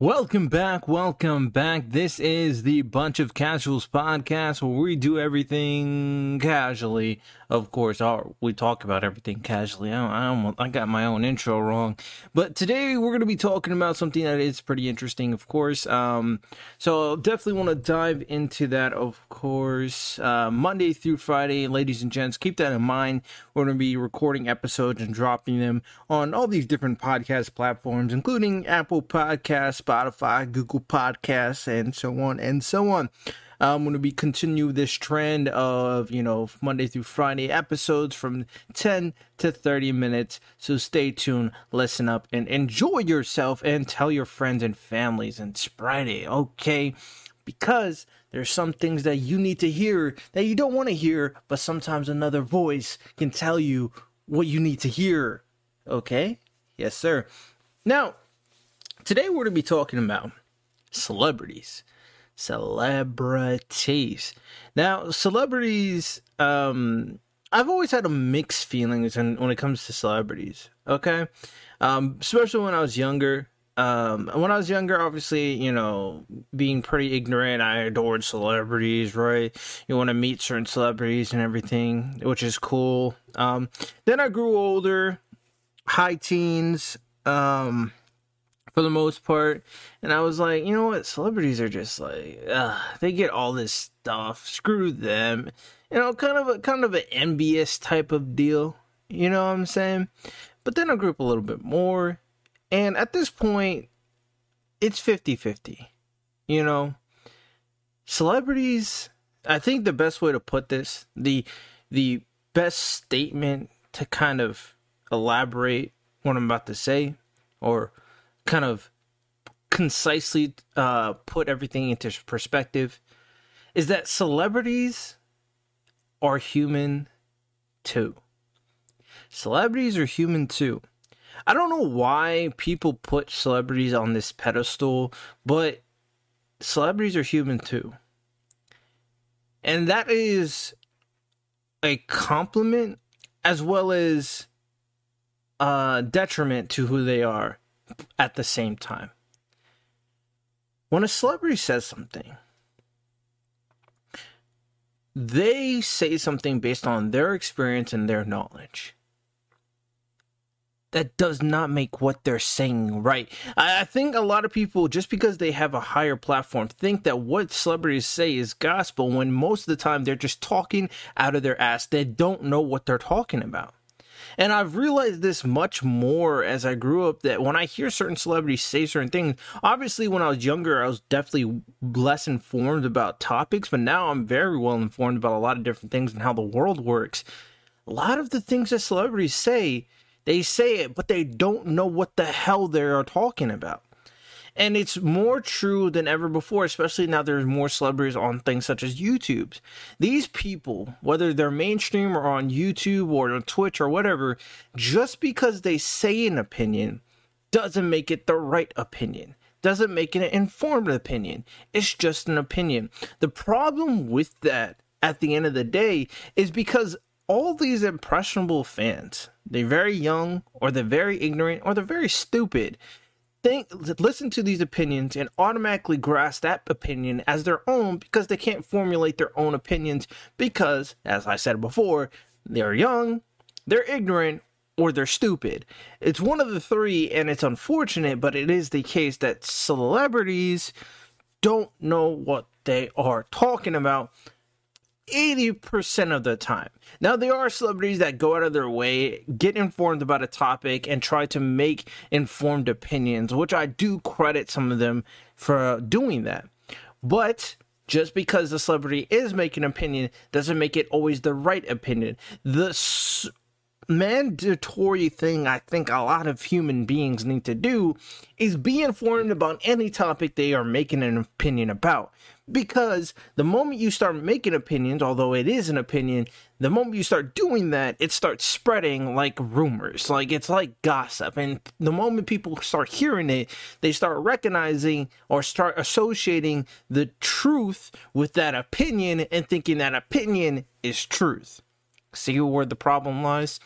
Welcome back, welcome back. This is the Bunch of Casuals podcast where we do everything casually. Of course, our, we talk about everything casually. I, I, I got my own intro wrong, but today we're going to be talking about something that is pretty interesting, of course. Um, so definitely want to dive into that, of course. Uh, Monday through Friday, ladies and gents, keep that in mind. We're going to be recording episodes and dropping them on all these different podcast platforms, including Apple Podcasts. Spotify, Google Podcasts, and so on and so on. I'm going to be continue this trend of, you know, Monday through Friday episodes from 10 to 30 minutes. So stay tuned, listen up, and enjoy yourself and tell your friends and families and spread it, okay? Because there's some things that you need to hear that you don't want to hear, but sometimes another voice can tell you what you need to hear, okay? Yes, sir. Now, Today we're going to be talking about celebrities. Celebrities. Now, celebrities, um, I've always had a mixed feelings and when it comes to celebrities. Okay, um, especially when I was younger. Um, when I was younger, obviously, you know, being pretty ignorant, I adored celebrities, right? You want to meet certain celebrities and everything, which is cool. Um, then I grew older, high teens. Um, for the most part. And I was like, you know what? Celebrities are just like, ugh, they get all this stuff. Screw them. You know, kind of a kind of an envious type of deal. You know what I'm saying? But then I grew up a little bit more. And at this point, it's 50 50. You know, celebrities, I think the best way to put this, the the best statement to kind of elaborate what I'm about to say, or kind of concisely uh, put everything into perspective is that celebrities are human too. Celebrities are human too. I don't know why people put celebrities on this pedestal, but celebrities are human too. And that is a compliment as well as a detriment to who they are at the same time. When a celebrity says something, they say something based on their experience and their knowledge. That does not make what they're saying right. I, think a lot of people, just because they have a higher platform, think that what celebrities say is gospel when most of the time they're just talking out of their ass. They don't know what they're talking about. And I've realized this much more as I grew up that when I hear certain celebrities say certain things, obviously when I was younger, I was definitely less informed about topics, but now I'm very well informed about a lot of different things and how the world works. A lot of the things that celebrities say, they say it, but they don't know what the hell they are talking about. And it's more true than ever before, especially now there's more celebrities on things such as YouTube. These people, whether they're mainstream or on YouTube or on Twitch or whatever, just because they say an opinion doesn't make it the right opinion doesn't make it an informed opinion. It's just an opinion. The problem with that at the end of the day is because all these impressionable fans, they're very young or they're very ignorant or they're very stupid think listen to these opinions and automatically grasp that opinion as their own because they can't formulate their own opinions because as i said before they're young they're ignorant or they're stupid. It's one of the three and it's unfortunate but it is the case that celebrities don't know what they are talking about 80% of the time. Now, there are celebrities that go out of their way, get informed about a topic, and try to make informed opinions, which I do credit some of them for doing that. But just because the celebrity is making an opinion doesn't make it always the right opinion. The mandatory thing I think a lot of human beings need to do is be informed about any topic they are making an opinion about because the moment you start making opinions, although it is an opinion, the moment you start doing that, it starts spreading like rumors. Like it's like gossip. And the moment people start hearing it, they start recognizing or start associating the truth with that opinion and thinking that opinion is truth. See where the problem lies?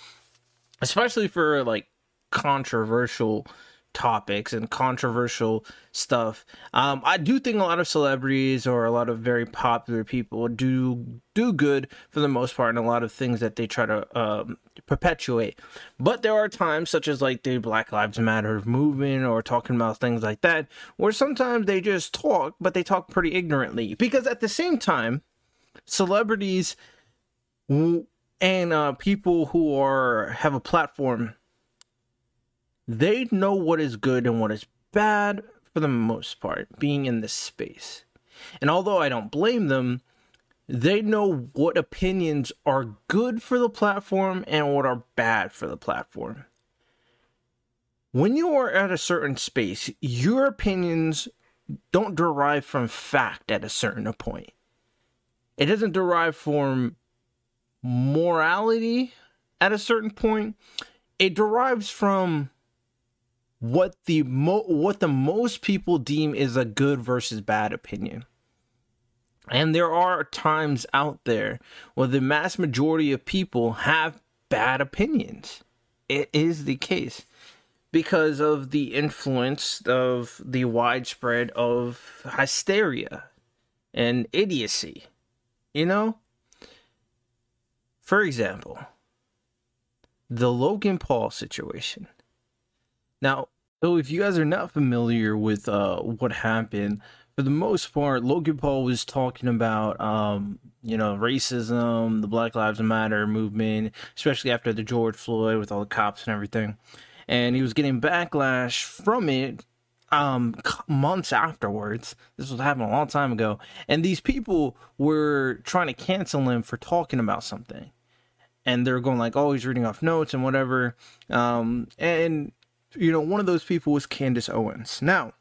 Especially for like controversial topics and controversial stuff. Um, I do think a lot of celebrities or a lot of very popular people do do good for the most part in a lot of things that they try to um, perpetuate. But there are times, such as like the Black Lives Matter movement or talking about things like that, where sometimes they just talk, but they talk pretty ignorantly. Because at the same time, celebrities and uh, people who are have a platform they know what is good and what is bad for the most part, being in this space. And although I don't blame them, they know what opinions are good for the platform and what are bad for the platform. When you are at a certain space, your opinions don't derive from fact at a certain point. It doesn't derive from morality at a certain point. It derives from what the mo- what the most people deem is a good versus bad opinion. And there are times out there where the mass majority of people have bad opinions. It is the case because of the influence of the widespread of hysteria and idiocy. You know? For example, the Logan Paul situation. Now, so if you guys are not familiar with uh, what happened, for the most part, Logan Paul was talking about, um, you know, racism, the Black Lives Matter movement, especially after the George Floyd with all the cops and everything. And he was getting backlash from it um, months afterwards. This was happening a long time ago. And these people were trying to cancel him for talking about something. And they're going like, oh, he's reading off notes and whatever. Um, and you know, one of those people was Candace Owens. Now,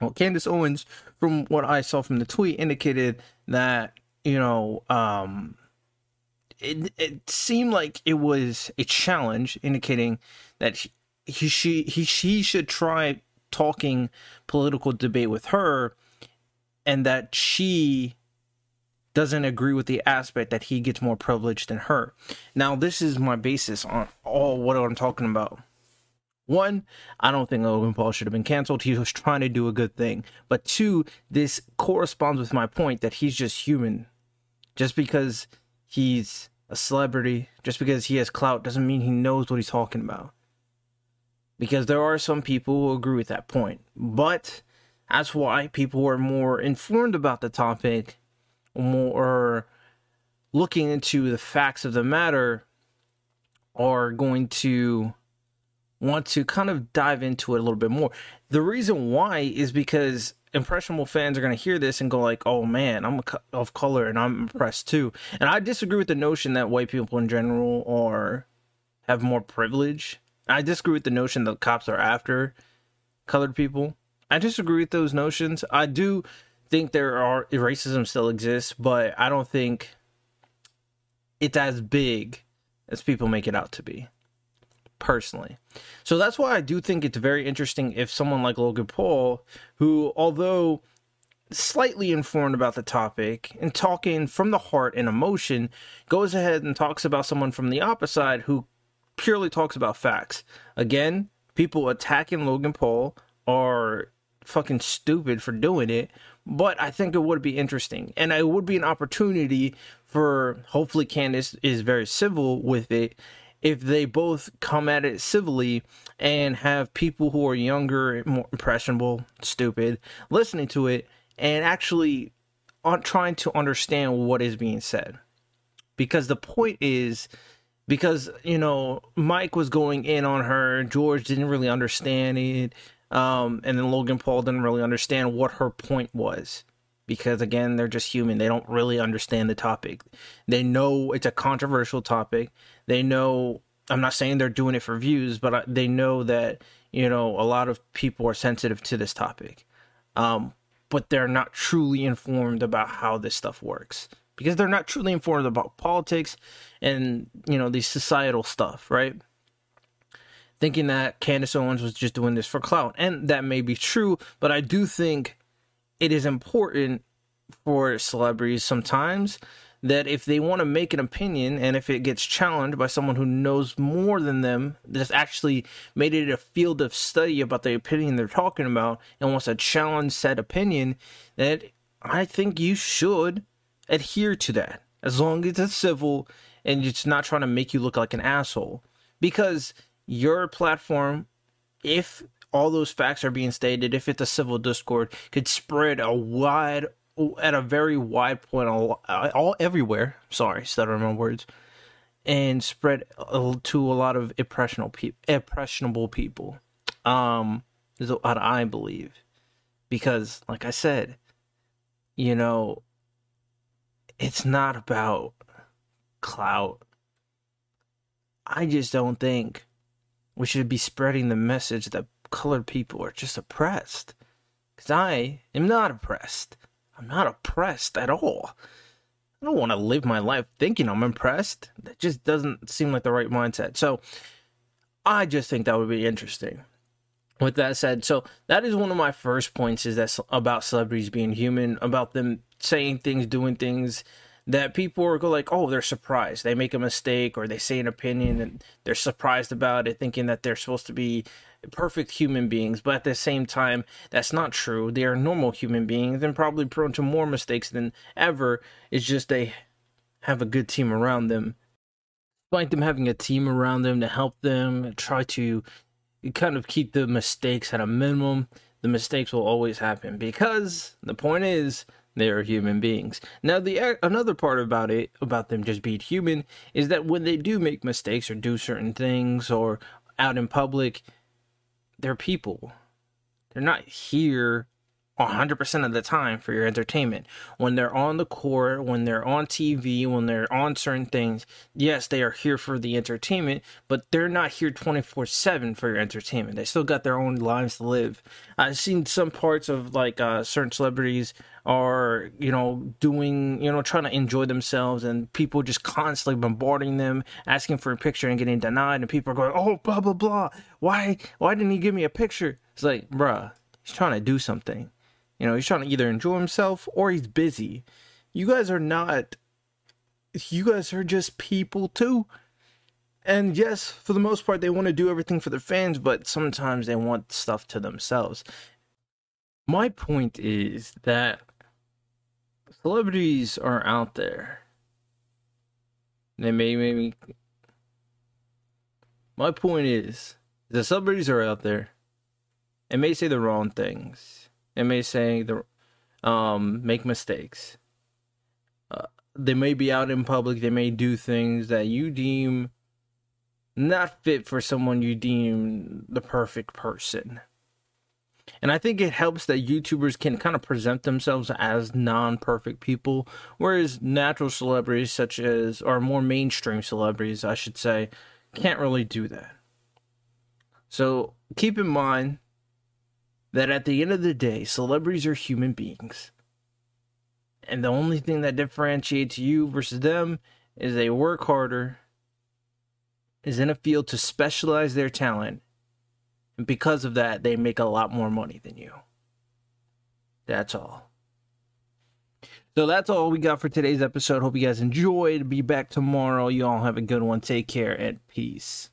well, Candace Owens, from what I saw from the tweet, indicated that you know, um, it it seemed like it was a challenge, indicating that he, he she he she should try talking political debate with her, and that she doesn't agree with the aspect that he gets more privilege than her. Now, this is my basis on all what I'm talking about. One, I don't think Logan Paul should have been canceled. He was trying to do a good thing. But two, this corresponds with my point that he's just human. Just because he's a celebrity, just because he has clout, doesn't mean he knows what he's talking about. Because there are some people who agree with that point. But that's why people are more informed about the topic, more looking into the facts of the matter, are going to want to kind of dive into it a little bit more. The reason why is because impressionable fans are going to hear this and go like, "Oh man, I'm of color and I'm impressed too." And I disagree with the notion that white people in general are have more privilege. I disagree with the notion that cops are after colored people. I disagree with those notions. I do think there are racism still exists, but I don't think it's as big as people make it out to be personally. So that's why I do think it's very interesting if someone like Logan Paul, who, although slightly informed about the topic and talking from the heart and emotion, goes ahead and talks about someone from the opposite side who purely talks about facts. Again, people attacking Logan Paul are fucking stupid for doing it, but I think it would be interesting and it would be an opportunity for hopefully Candace is very civil with it if they both come at it civilly and have people who are younger, more impressionable, stupid, listening to it and actually on trying to understand what is being said. Because the point is because, you know, Mike was going in on her, George didn't really understand it, um, and then Logan Paul didn't really understand what her point was because again they're just human. They don't really understand the topic. They know it's a controversial topic. They know i'm not saying they're doing it for views but they know that you know a lot of people are sensitive to this topic. Um, but they're not truly informed about how this stuff works because they're not truly informed about politics and you know the societal stuff right thinking that Candace Owens was just doing this for clout and that may be true but I do think it is important for celebrities sometimes that if they want to make an opinion and if it gets challenged by someone who knows more than them, that's actually made it a field of study about the opinion they're talking about and wants to challenge said opinion, that I think you should adhere to that as long as it's civil and it's not trying to make you look like an asshole. Because your platform, if all those facts are being stated, if it's a civil discord, could spread a wide at a very wide point all, all everywhere. Sorry, stuttering my words, and spread to a lot of impressionable people. Impressionable people. Um, is what I believe, because like I said, you know, it's not about clout. I just don't think we should be spreading the message that colored people are just oppressed. Because I am not oppressed. I'm not oppressed at all. I don't want to live my life thinking I'm impressed. That just doesn't seem like the right mindset. So I just think that would be interesting. With that said, so that is one of my first points is that about celebrities being human, about them saying things, doing things that people are go like, oh, they're surprised. They make a mistake or they say an opinion and they're surprised about it, thinking that they're supposed to be perfect human beings, but at the same time, that's not true. They are normal human beings and probably prone to more mistakes than ever. It's just they have a good team around them. Despite them having a team around them to help them, try to kind of keep the mistakes at a minimum, the mistakes will always happen because the point is they are human beings. Now, the another part about it, about them just being human, is that when they do make mistakes or do certain things or out in public, they're people. They're not here 100% of the time for your entertainment. When they're on the court, when they're on TV, when they're on certain things, yes, they are here for the entertainment, but they're not here 24 7 for your entertainment. They still got their own lives to live. I've seen some parts of like uh, certain celebrities are, you know, doing, you know, trying to enjoy themselves and people just constantly bombarding them, asking for a picture and getting denied. And people are going, oh, blah, blah, blah. Why, why didn't he give me a picture? It's like, bruh, he's trying to do something you know, he's trying to either enjoy himself or he's busy. You guys are not, you guys are just people too. And yes, for the most part, they want to do everything for their fans, but sometimes they want stuff to themselves. My point is that celebrities are out there. They may maybe. My point is, the celebrities are out there and may say the wrong things they may say the um make mistakes. Uh, they may be out in public. They may do things that you deem not fit for someone you deem the perfect person. And I think it helps that YouTubers can kind of present themselves as non perfect people, whereas natural celebrities, such as, or more mainstream celebrities, I should say, can't really do that. So keep in mind that at the end of the day, celebrities are human beings. And the only thing that differentiates you versus them is they work harder, is in a field to specialize their talent. And because of that, they make a lot more money than you. That's all. So that's all we got for today's episode. Hope you guys enjoyed. Be back tomorrow. You all have a good one. Take care and peace.